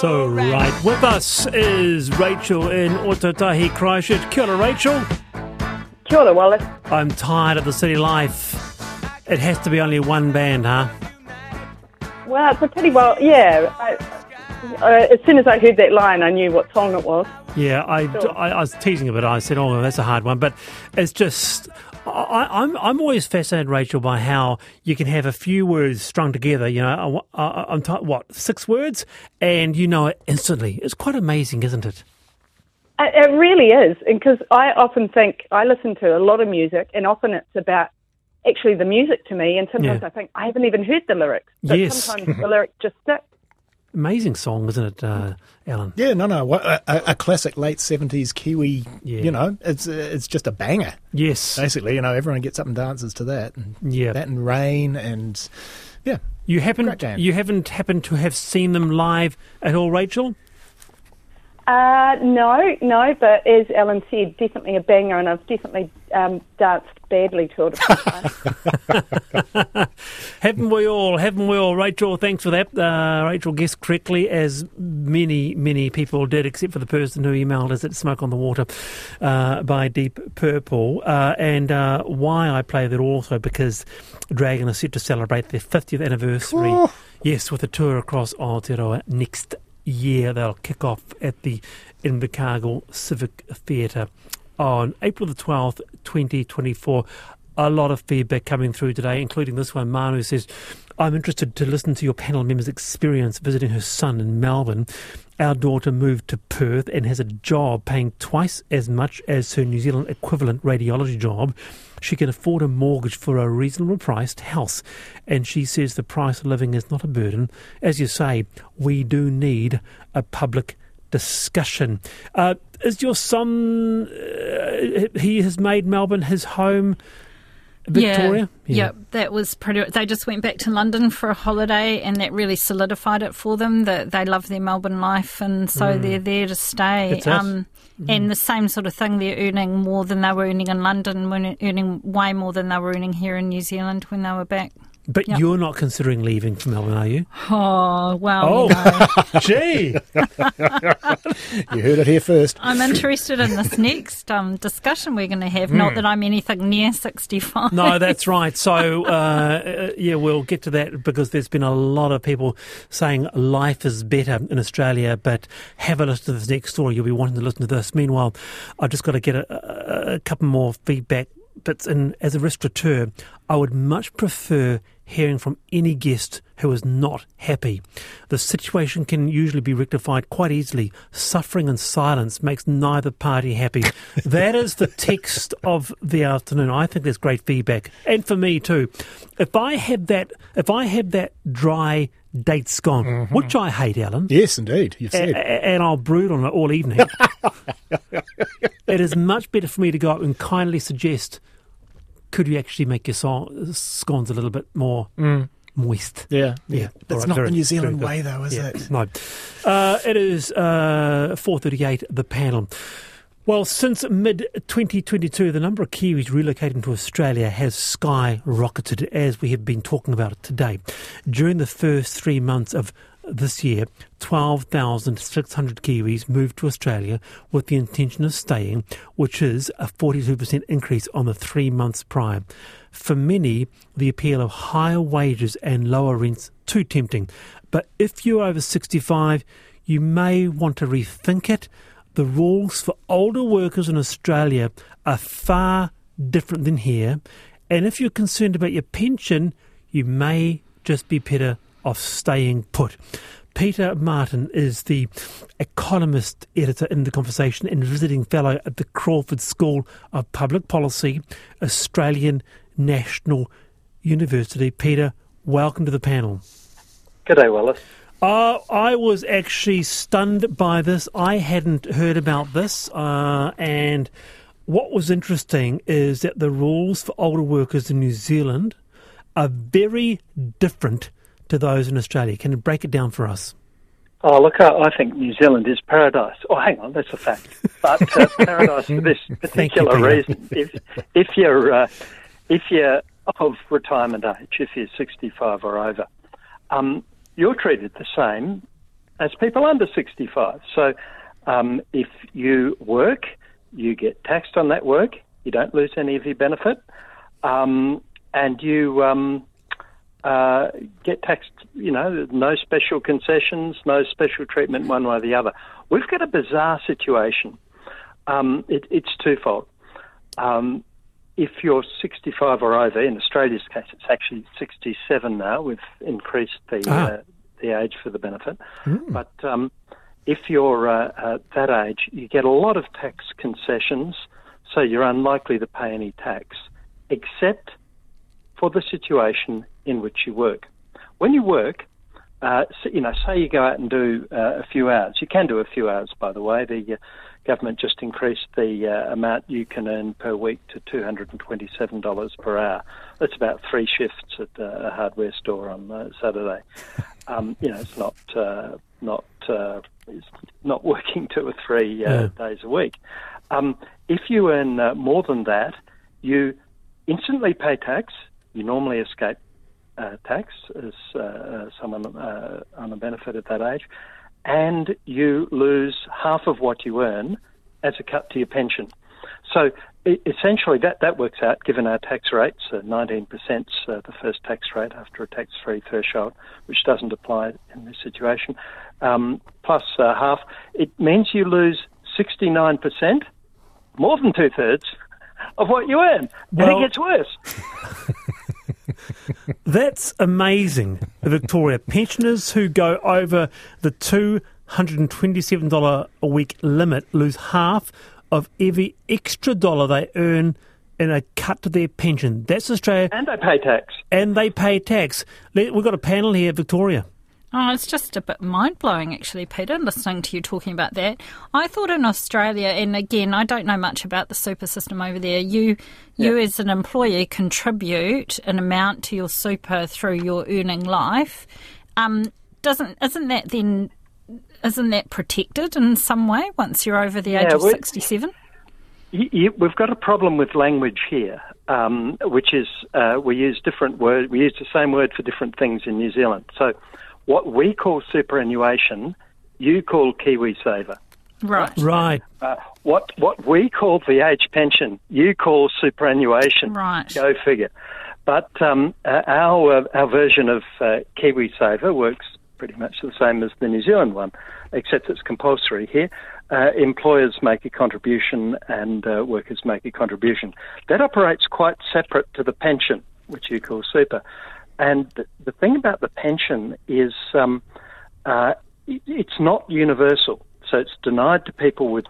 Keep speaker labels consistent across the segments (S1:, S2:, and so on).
S1: So right with us is Rachel in Ōtautahi Christchurch. Kia ora, Rachel.
S2: Kia ora, Wallace.
S1: I'm tired of the city life. It has to be only one band, huh?
S2: Well, it's a pretty well, yeah. I, uh, as soon as I heard that line, I knew what song it was.
S1: Yeah, I,
S2: Sure.
S1: I, I was teasing a bit. I said, "Oh, that's a hard one," but it's just. I, I'm I'm always fascinated, Rachel, by how you can have a few words strung together. You know, I, I, I'm t- what six words, and you know it instantly. It's quite amazing, isn't it?
S2: It, it really is, because I often think I listen to a lot of music, and often it's about actually the music to me, and sometimes
S1: Yeah.
S2: I think I haven't even heard the lyrics. But
S1: Yes.
S2: sometimes the lyric just sticks.
S1: Amazing song, isn't it, uh, Allan?
S3: Yeah, no, no, a, a, a classic late seventies Kiwi.
S1: Yeah.
S3: You know, it's uh, it's just a banger.
S1: Yes.
S3: Basically, you know, everyone gets up and dances to that. And
S1: Yeah.
S3: that and rain and yeah,
S1: You haven't you haven't happened to have seen them live at all, Rachel?
S2: Uh, no, no, but as Allan said, definitely a banger, and I've definitely um, danced badly to it. a few times.
S1: Haven't we all? Haven't we all? Rachel, thanks for that. Uh, Rachel guessed correctly, as many, many people did, except for the person who emailed us at Smoke on the Water uh, by Deep Purple. Uh, and uh, why I play that also because Dragon is set to celebrate their 50th anniversary. Yes, with a tour across Aotearoa next year. They'll kick off at the Invercargill Civic Theatre on April the 12th, 2024. A lot of feedback coming through today, including this one. Manu says, I'm interested to listen to your panel members' experience visiting her son in Melbourne. Our daughter moved to Perth and has a job paying twice as much as her New Zealand equivalent radiology job. She can afford a mortgage for a reasonable priced house, and she says the price of living is not a burden. As you say, we do need a public discussion. Uh, is your son, uh, he has made Melbourne his home, Victoria?
S4: Yeah. Yep, that was pretty. They just went back to London for a holiday, and that really solidified it for them that they love their Melbourne life, and so they're there to stay. Um,
S1: it.
S4: And the same sort of thing, they're earning more than they were earning in London, earning way more than they were earning here in New Zealand when they were back.
S1: But
S4: Yep.
S1: you're not considering leaving for Melbourne, are you?
S4: Oh well,
S1: Oh.
S4: you know,
S1: Gee!
S3: you heard it here first.
S4: I'm interested in this next um, discussion we're going to have. Not that I'm anything near 65.
S1: No, that's right. So, uh, uh, yeah, we'll get to that because there's been a lot of people saying life is better in Australia, but have a listen to this next story. You'll be wanting to listen to this. Meanwhile, I've just got to get a, a, a couple more feedback bits. And as a restaurateur, I would much prefer hearing from any guest who is not happy. The situation can usually be rectified quite easily. Suffering and silence makes neither party happy. that is the text of the afternoon. I think there's great feedback, and for me too. If I have that, if I have that dry date scone, mm-hmm. which I hate, Allan,
S3: Yes, indeed. You've
S1: a-
S3: said.
S1: a- and I'll brood on it all evening. it is much better for me to go up and kindly suggest, could you actually make your so- scones a little bit more moist?
S3: yeah, yeah.
S1: Yeah,
S3: That's
S1: all right,
S3: not
S1: very-
S3: the New Zealand way, though, is
S1: Yeah,
S3: it?
S1: No. Uh, it is uh, 4.38, the panel. Well, since mid 2022, the number of Kiwis relocating to Australia has skyrocketed, as we have been talking about it today. During the first three months of this year, 12,600 Kiwis moved to Australia with the intention of staying, which is a 42% increase on the three months prior. For many, the appeal of higher wages and lower rents too tempting. But if you're over 65, you may want to rethink it. The rules for older workers in Australia are far different than here. And if you're concerned about your pension, you may just be better off staying put. Peter Martin is the economist editor in the conversation and visiting fellow at the Crawford School of Public Policy, Australian National University. Peter, welcome to the panel.
S5: G'day, Wallace.
S1: Uh, I was actually stunned by this. I hadn't heard about this. Uh, and what was interesting is that the rules for older workers in New Zealand are very different to those in Australia. Can you break it down for us?
S5: Oh, look, I, I think New Zealand is paradise. Oh, hang on, that's a fact. But uh, paradise for this
S1: Thank you,
S5: particular reason. If, if you're uh, if you're of retirement age, if you're 65 or over, um, you're treated the same as people under 65. So um, if you work, you get taxed on that work. You don't lose any of your benefit, um, and you um, uh, get taxed. You know, no special concessions, no special treatment one way or the other. We've got a bizarre situation. Um, it, it's twofold. Um, if you're 65 or over, in Australia's case, it's actually 67 now. We've increased the
S1: Ah.
S5: uh, the age for the benefit. But um, if you're uh, uh, that age, you get a lot of tax concessions, so you're unlikely to pay any tax, except for the situation in which you work. When you work, uh, so, you know, say you go out and do uh, a few hours. You can do a few hours, by the way. The uh, government just increased the uh, amount you can earn per week to $227 per hour. That's about three shifts at uh, a hardware store on uh, Saturday. Um, you know, it's not uh, not uh, it's not working two or three uh,
S1: Yeah.
S5: days a week. Um, if you earn uh, more than that, you instantly pay tax. You normally escape uh, tax as uh, uh, someone uh, on a benefit at that age, and you lose half of what you earn as a cut to your pension. So essentially, that, that works out, given our tax rates, uh, 19% uh, the first tax rate after a tax-free threshold, which doesn't apply in this situation, um, plus uh, half, it means you lose 69%, more than two-thirds, of what you earn.
S1: Well-
S5: and it gets worse.
S1: That's amazing, Victoria. Pensioners who go over the $227 a week limit lose half of every extra dollar they earn in a cut to their pension. That's Australia,
S5: And they pay tax.
S1: and they pay tax. We've got a panel here, Victoria.
S4: Oh, it's just a bit mind blowing, actually, Peter, listening to you talking about that. I thought in Australia, and again, I don't know much about the super system over there. You, you as an employer, contribute an amount to your super through your earning life. Um, doesn't isn't that then? Isn't that protected in some way once you're over the age
S5: Yeah,
S4: of sixty-seven?
S5: Y- y- We've got a problem with language here, um, which is uh, we use different word. We use the same word for different things in New Zealand. So, what we call superannuation, you call KiwiSaver.
S4: Right.
S1: Right.
S5: Uh, what what we call the age pension, you call superannuation.
S4: Right.
S5: Go figure. But um, uh, our uh, our version of uh, KiwiSaver works pretty much the same as the New Zealand one, except it's compulsory here. Uh, employers make a contribution and uh, workers make a contribution. That operates quite separate to the pension, which you call super. And the, thing about the pension is um, uh, it, it's not universal. So it's denied to people with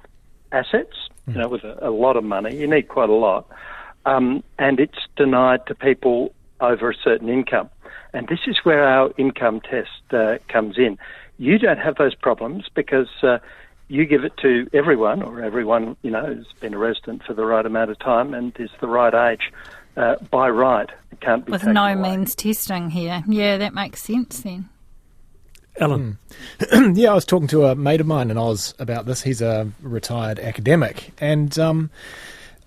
S5: assets, you know, with a, a lot of money. You need quite a lot. Um, and it's denied to people over a certain income. And this is where our income test uh, comes in. You don't have those problems because uh, you give it to everyone, or everyone, you know, who's been a resident for the right amount of time and is the right age uh, by right. It can't be
S4: With
S5: taken
S4: no
S5: away.
S4: means testing here. Yeah, that makes sense then.
S1: Allan.
S3: yeah, I was talking to a mate of mine in Oz about this. He's a retired academic, and um,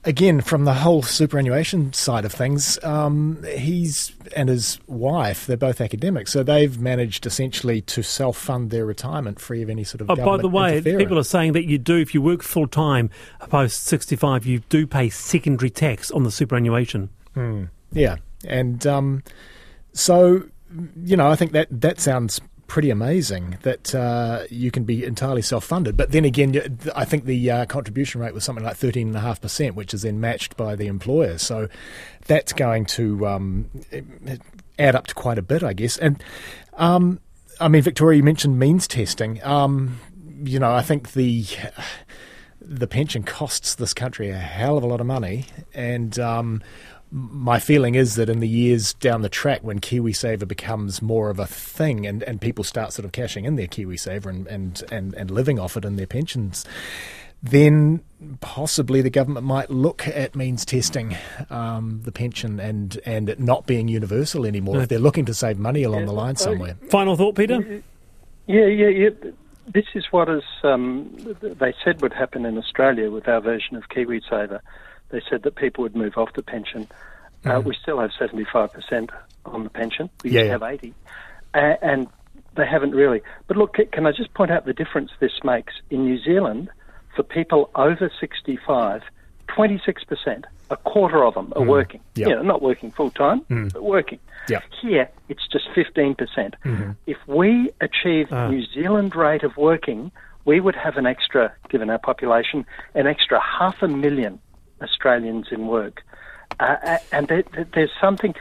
S3: again, from the whole superannuation side of things, um, he's and his wife, they're both academics, so they've managed essentially to self-fund their retirement free of any sort of.
S1: Oh, by the way, people are saying that you do, if you work full time post 65, you do pay secondary tax on the superannuation.
S3: Yeah, and um, so you know, I think that that sounds pretty amazing that uh, you can be entirely self-funded. But then again, I think the uh, contribution rate was something like thirteen and a half percent, which is then matched by the employer. So that's going to um, add up to quite a bit, I guess. And um, I mean, Victoria, you mentioned means testing. Um, you know, I think the the pension costs this country a hell of a lot of money, and um, my feeling is that in the years down the track, when KiwiSaver becomes more of a thing, and, and people start sort of cashing in their KiwiSaver and, and, and, and living off it in their pensions, then possibly the government might look at means testing um, the pension and and it not being universal anymore if they're looking to save money along
S5: Yeah,
S3: the line
S5: I-
S3: somewhere.
S1: Final thought, Peter?
S5: Yeah, yeah, yeah. This is what is um, they said would happen in Australia with our version of KiwiSaver. They said that people would move off the pension. Uh, we still have seventy-five percent on the pension. We
S3: Yeah,
S5: used to
S3: yeah.
S5: have eighty, uh, and they haven't really. But look, can I just point out the difference this makes in New Zealand for people over 65? 26%, a quarter of them are mm. working.
S3: Yep.
S5: You know, not working full time, mm. but working.
S3: Yep.
S5: Here, it's just 15%. percent mm hmm If we achieve uh. New Zealand rate of working, we would have an extra, given our population, an extra half a million Australians in work. Uh, and there, there's something,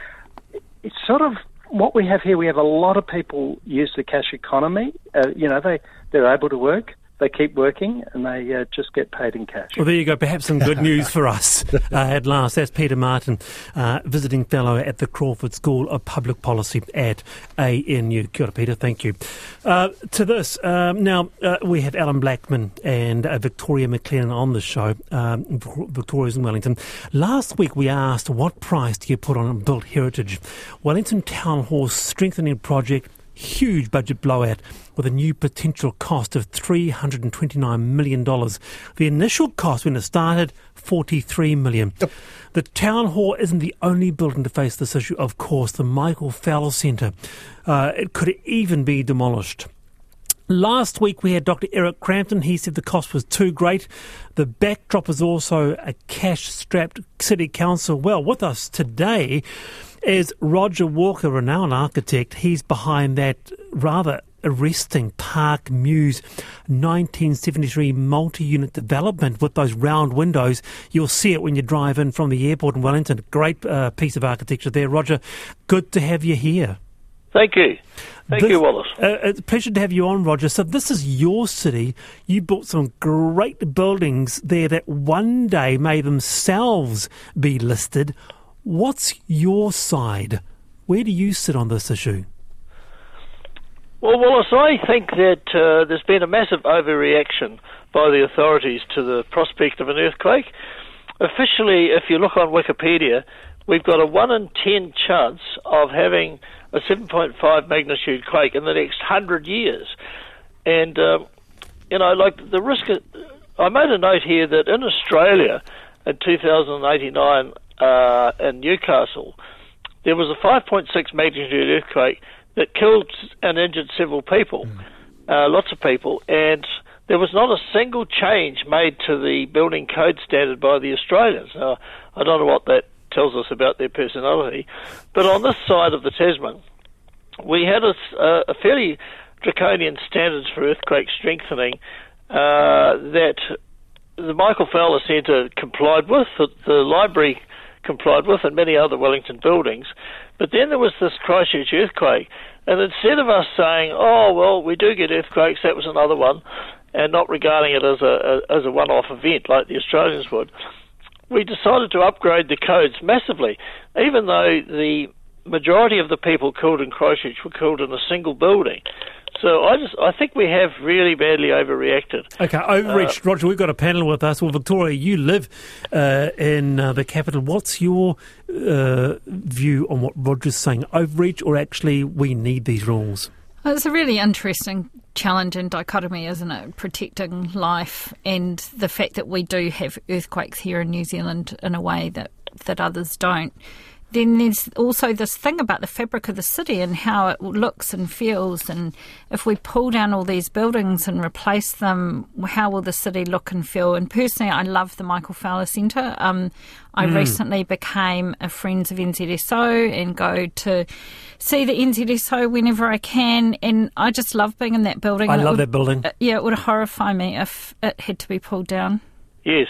S5: it's sort of what we have here. We have a lot of people use the cash economy. Uh, you know, they, they're able to work they keep working and they uh, just get paid in cash.
S1: Well, there you go. Perhaps some good news for us uh, at last. That's Peter Martin, uh, visiting fellow at the Crawford School of Public Policy at ANU. Kia ora, Peter. Thank you. Uh, to this, um, now uh, we have Allan Blackman and uh, Victoria MacLennan on the show. Um, Victoria's in Wellington. Last week we asked what price do you put on built heritage? Wellington Town Hall strengthening project huge budget blowout with a new potential cost of $329 million. The initial cost when it started, 43 million. Yep. The town hall isn't the only building to face this issue, of course. The Michael Fowler Centre, uh, it could even be demolished. Last week we had Dr. Eric Crampton. He said the cost was too great. The backdrop is also a cash strapped city council. Well, with us today is Roger Walker, renowned architect. He's behind that rather arresting Park Mews 1973 multi-unit development with those round windows. You'll see it when you drive in from the airport in Wellington. Great uh, piece of architecture there, Roger. Good to have you here.
S6: Thank you. Thank this, you, Wallace.
S1: Uh, it's a pleasure to have you on, Roger. So, this is your city. You built some great buildings there that one day may themselves be listed. What's your side? Where do you sit on this issue?
S6: Well, Wallace, I think that uh, there's been a massive overreaction by the authorities to the prospect of an earthquake. Officially, if you look on Wikipedia, we've got a 1 in 10 chance of having a 7.5 magnitude quake in the next 100 years. And, um, you know, like the risk, of, I made a note here that in Australia in 2089, uh, in Newcastle, there was a 5.6 magnitude earthquake that killed and injured several people, mm. uh, lots of people, and there was not a single change made to the building code standard by the Australians. Now, I don't know what that tells us about their personality, but on this side of the Tasman, we had a, a fairly draconian standards for earthquake strengthening uh, that the Michael Fowler Centre complied with. The, the library complied with and many other Wellington buildings. But then there was this Christchurch earthquake, and instead of us saying, "Oh well, we do get earthquakes," that was another one, and not regarding it as a, a as a one-off event like the Australians would, we decided to upgrade the codes massively, even though the majority of the people killed in Christchurch were killed in a single building. So I just I think we have really badly overreacted.
S1: Okay, overreached. Uh, Roger, we've got a panel with us. Well, Victoria, you live uh, in uh, the capital. What's your uh, view on what Roger's saying? Overreach, or actually we need these rules?
S4: Well, it's a really interesting challenge and dichotomy, isn't it? Protecting life and the fact that we do have earthquakes here in New Zealand in a way that that others don't then there's also this thing about the fabric of the city and how it looks and feels. And if we pull down all these buildings and replace them, how will the city look and feel? And personally, I love the Michael Fowler Centre. Um, I mm. recently became a Friends of NZSO and go to see the NZSO whenever I can. And I just love being in that building.
S1: I love
S4: would,
S1: that building.
S4: Uh, yeah, it would horrify me if it had to be pulled down.
S6: Yes,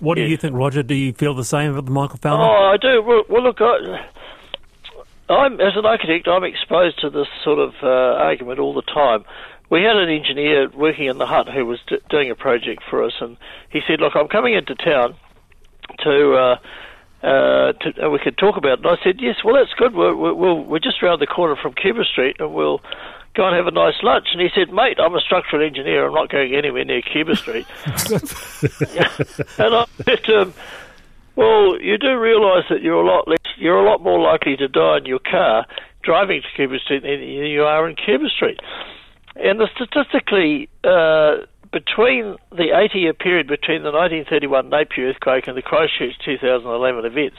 S1: what do you think, Roger? Do you feel the same about the Michael Fowler?
S6: Oh, I do. Well, well look, I, I'm as an architect, I'm exposed to this sort of uh, argument all the time. We had an engineer working in the hut who was d- doing a project for us, and he said, "Look, I'm coming into town to." Uh, uh, to, we could talk about it. And I said, yes, well, that's good. We're, we're, we're just around the corner from Cuba Street, and we'll go and have a nice lunch. And he said, mate, I'm a structural engineer. I'm not going anywhere near Cuba Street. and I said to him, well, you do realise that you're a lot less, you're a lot more likely to die in your car driving to Cuba Street than you are in Cuba Street. And the statistically, uh, between the 80 year period between the 1931 Napier earthquake and the Christchurch 2011 events,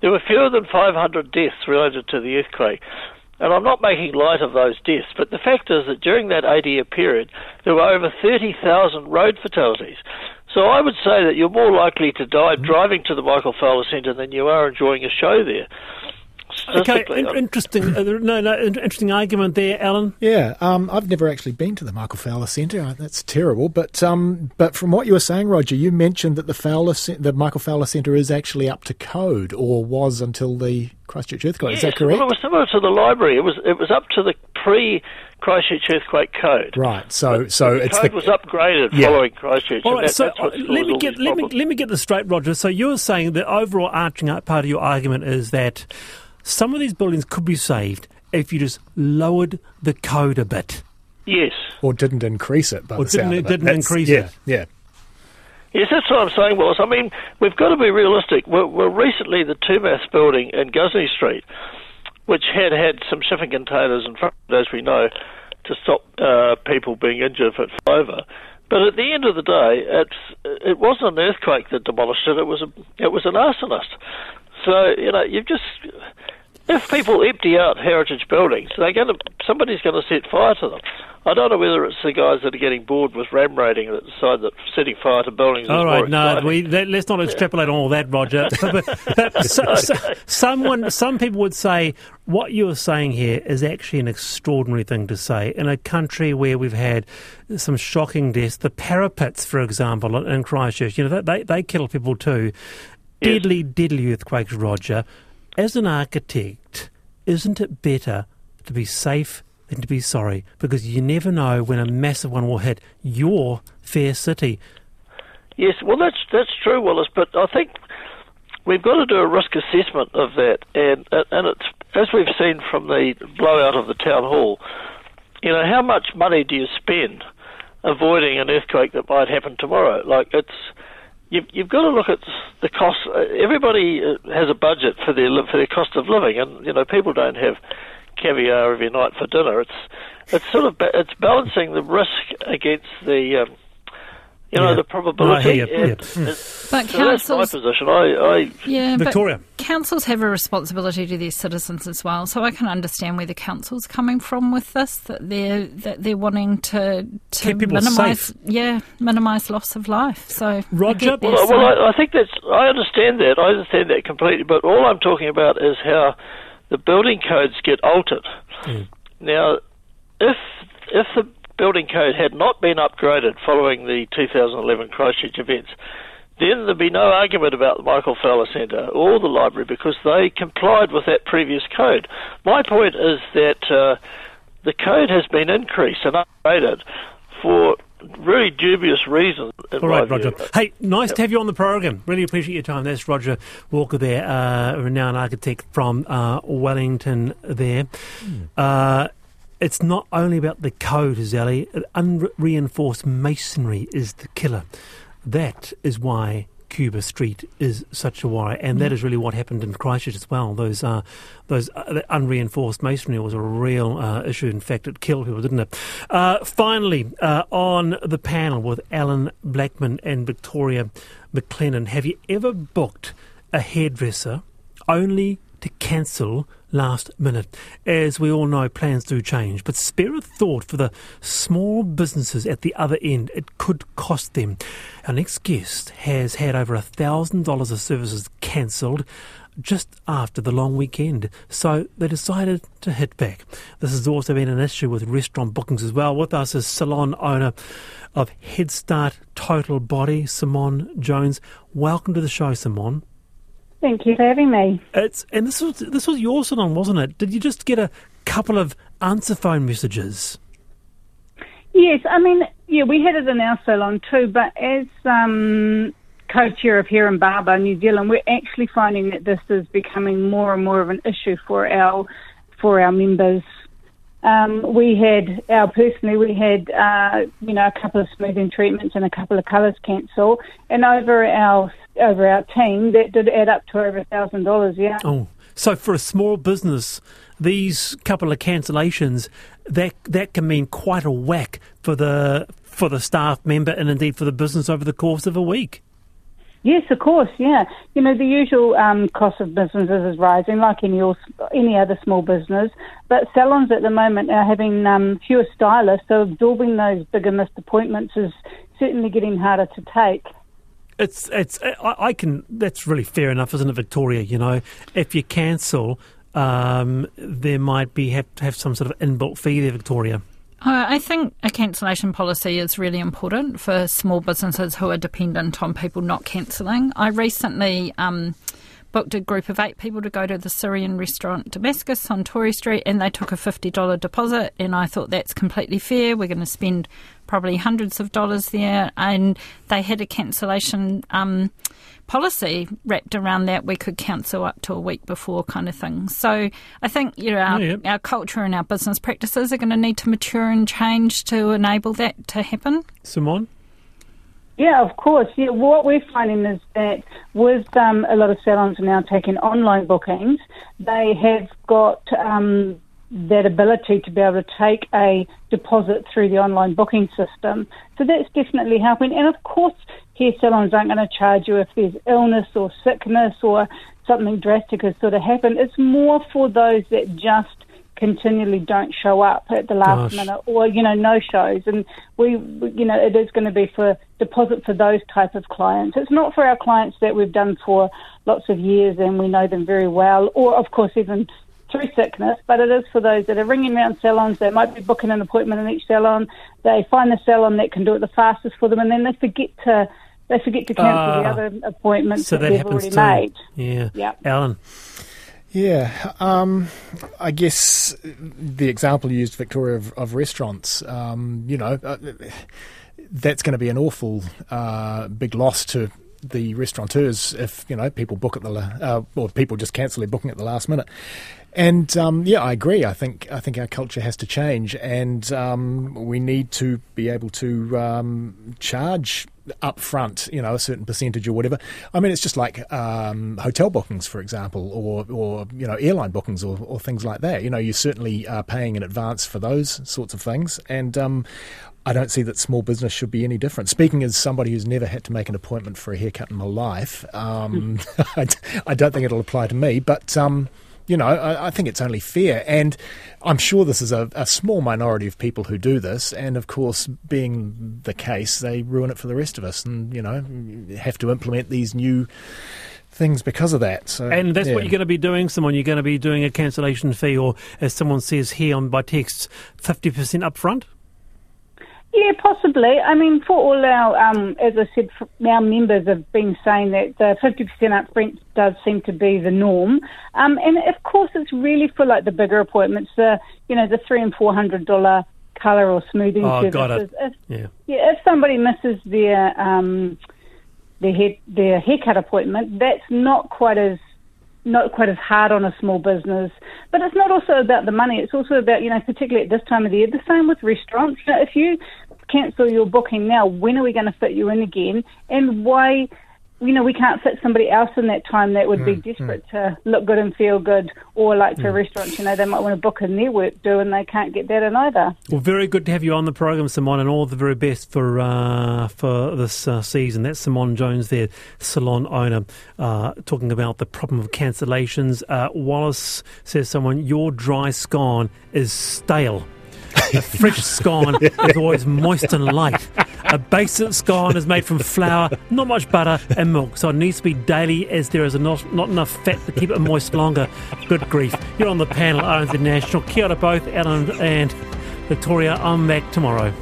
S6: there were fewer than 500 deaths related to the earthquake. And I'm not making light of those deaths, but the fact is that during that 80 year period, there were over 30,000 road fatalities. So I would say that you're more likely to die driving to the Michael Fowler Centre than you are enjoying a show there.
S1: Okay, in- interesting. uh, no, no, interesting argument there, Allan.
S3: Yeah, um, I've never actually been to the Michael Fowler Centre. Uh, That's terrible. But um, but from what you were saying, Roger, you mentioned that the Fowler, the Michael Fowler Centre is actually up to code, or was until the Christchurch earthquake. is that correct?
S6: Well, it was similar to the library. It was it was up to the pre Christchurch earthquake code.
S3: Right. So so
S6: the
S3: it's
S6: code
S3: the
S6: was upgraded
S3: Yeah.
S6: following Christchurch.
S1: All
S6: and
S1: right,
S6: that-
S1: so
S6: that's what
S1: uh,
S6: caused
S1: let me get
S6: these
S1: let me let me get this straight, Roger. So you're saying the overall arching part of your argument is that some of these buildings could be saved if you just lowered the code a bit.
S6: Yes,
S3: or didn't increase it, but
S1: Or didn't- it didn't increase
S3: yeah,
S1: it.
S3: Yeah.
S6: yes, that's what I'm saying, Wallace. I mean, we've got to be realistic. Well, well recently the Tumas building in Gusney Street, which had had some shipping containers in front, as we know, to stop uh, people being injured if it fell over. But at the end of the day, it's it wasn't an earthquake that demolished it. It was a it was an arsonist. So you know you've just if people empty out heritage buildings, they're going to somebody's going to set fire to them. I don't know whether it's the guys that are getting bored with ram raiding that decide that setting fire to buildings
S1: All right, no, we, let, let's not extrapolate on all that, Roger. but, but so, so, someone, some people would say what you're saying here is actually an extraordinary thing to say in a country where we've had some shocking deaths. The parapets, for example, in Christchurch, you know, they they kill people too.
S6: Yes.
S1: Deadly, deadly earthquakes, Roger. As an architect, isn't it better to be safe than to be sorry? Because you never know when a massive one will hit your fair city.
S6: Yes, well, that's that's true, Wallace. But I think we've got to do a risk assessment of that, and and it's as we've seen from the blowout of the town hall. You know, how much money do you spend avoiding an earthquake that might happen tomorrow? Like it's. You've, you've got to look at the cost. uh, Everybody uh, has a budget for their for their cost of living, and you know people don't have caviar every night for dinner. It's it's sort of it's balancing the risk against the um, you know
S1: Yeah.
S6: the probability.
S1: No, I hear you, yeah.
S4: But
S6: so that's my position. I, I
S4: yeah,
S1: Victoria.
S4: but councils have a responsibility to their citizens as well. So I can understand where the council's coming from with this. That they're that they're wanting to to
S1: Keep people
S4: minimise,
S1: safe.
S4: yeah, minimise loss of life. So
S1: Roger?
S4: get
S6: well, well I, I think that's I understand that. I understand that completely. But all I'm talking about is how the building codes get altered. Mm. Now, if if the building code had not been upgraded following the 2011 Christchurch events, then there'd be no argument about the Michael Fowler Centre or the library because they complied with that previous code. My point is that uh, the code has been increased and upgraded for really dubious reasons. in
S1: All
S6: my
S1: right, Roger.
S6: view.
S1: Hey, nice to have you on the program. Really appreciate your time. That's Roger Walker there, uh, a renowned architect from uh, Wellington there. Uh, it's not only about the code, Zally. Unreinforced masonry is the killer. That is why Cuba Street is such a worry, and that is really what happened in Christchurch as well. Those uh, those uh, unreinforced masonry was a real uh, issue. In fact, it killed people, didn't it? Uh, finally, uh, on the panel with Allan Blackman and Victoria MacLennan, have you ever booked a hairdresser only to cancel last minute. As we all know, plans do change, but spare a thought for the small businesses at the other end. It could cost them. Our next guest has had over a thousand dollars of services cancelled just after the long weekend, so they decided to hit back. This has also been an issue with restaurant bookings as well. With us is salon owner of Head Start Total Body, Simone Jones. Welcome to the show, Simone.
S2: Thank you for having me.
S1: It's and this was this was your salon, wasn't it? Did you just get a couple of answer phone messages?
S2: Yes, I mean, yeah, we had it in our salon too, but as um, co-chair of Hair and Barber New Zealand, we're actually finding that this is becoming more and more of an issue for our for our members. Um, we had our personally, we had uh, you know a couple of smoothing treatments and a couple of colours cancel, and over our over our team that did add up to over a thousand dollars. Yeah.
S1: Oh, so for a small business, these couple of cancellations that that can mean quite a whack for the for the staff member and indeed for the business over the course of a week.
S2: Yes, of course. Yeah, you know the usual um, cost of businesses is rising, like any any other small business. But salons at the moment are having um, fewer stylists, so absorbing those bigger missed appointments is certainly getting harder to take.
S1: It's it's I, I can that's really fair enough, isn't it, Victoria? You know, if you cancel, um, there might be have to have some sort of inbuilt fee there, Victoria.
S4: Uh, I think a cancellation policy is really important for small businesses who are dependent on people not cancelling. I recently um, booked a group of eight people to go to the Syrian restaurant Damascus on Tory Street, and they took a $50 deposit, and I thought that's completely fair. We're going to spend probably hundreds of dollars there, and they had a cancellation. Um, policy wrapped around that we could cancel up to a week before kind of thing. So I think you know our, yeah. our culture and our business practices are going to need to mature and change to enable that to happen.
S1: Simone?
S2: Yeah, of course. Yeah, what we're finding is that with um, a lot of salons now taking online bookings, they have got um, that ability to be able to take a deposit through the online booking system. So that's definitely helping. And of course, hair salons aren't going to charge you if there's illness or sickness or something drastic has sort of happened. It's more for those that just continually don't show up at the last Gosh. minute or you know no shows and we you know it is going to be for deposit for those type of clients it's not for our clients that we've done for lots of years and we know them very well or of course even through sickness, but it is for those that are ringing around salons. They might be booking an appointment in each salon. They find the salon that can do it the fastest for them, and then they forget to they forget to cancel uh, the ah. other appointments so that, that they've already too. made.
S1: Yeah, yeah, Allan.
S3: Yeah, um, I guess the example you used, Victoria, of, of restaurants, um, you know, uh, that's going to be an awful uh, big loss to the restaurateurs if you know people book at the uh, or people just cancel their booking at the last minute. And um, yeah, I agree. I think I think our culture has to change, and um, we need to be able to um, charge up front, you know, a certain percentage or whatever. I mean, it's just like um, hotel bookings, for example, or, or you know, airline bookings or, or things like that. You know, you certainly are paying in advance for those sorts of things. And um, I don't see that small business should be any different. Speaking as somebody who's never had to make an appointment for a haircut in my life, um, I, I, don't think it'll apply to me. But um, you know, I, I, think it's only fair. And I'm sure this is a, a, small minority of people who do this. And of course, being the case, they ruin it for the rest of us and, you know, have to implement these new things because of that. So,
S1: and that's
S3: yeah.
S1: what you're going to be doing, Simone. You're going to be doing a cancellation fee, or as someone says here on by text, 50% upfront?
S2: Yeah, possibly. I mean, for all our, um, as I said, our members have been saying that the 50% up front does seem to be the norm. Um, and of course, it's really for like the bigger appointments, the, you know, the three and four hundred dollar colour or smoothing
S1: oh,
S2: services.
S1: Got it.
S2: If,
S1: yeah.
S2: yeah, if somebody misses their, um, their, hair, their haircut appointment, that's not quite as not quite as hard on a small business. But it's not also about the money. It's also about, you know, particularly at this time of the year, the same with restaurants. You know, if you cancel your booking now, when are we going to fit you in again? And why you know, we can't fit somebody else in that time that would mm, be desperate mm. to look good and feel good, or like for mm. restaurants, you know, they might want to book in their work do and they can't get that in either.
S1: Well, very good to have you on the program, Simone, and all the very best for uh, for this uh, season. That's Simone Jones, there, salon owner, uh, talking about the problem of cancellations. Uh, Wallace says, "Someone, your dry scone is stale." A fresh scone is always moist and light. A basic scone is made from flour, not much butter, and milk, so it needs to be daily as there is not, not enough fat to keep it moist longer. Good grief. You're on the panel, RNZ National. Kia ora both, Allan and Victoria. I'm back tomorrow.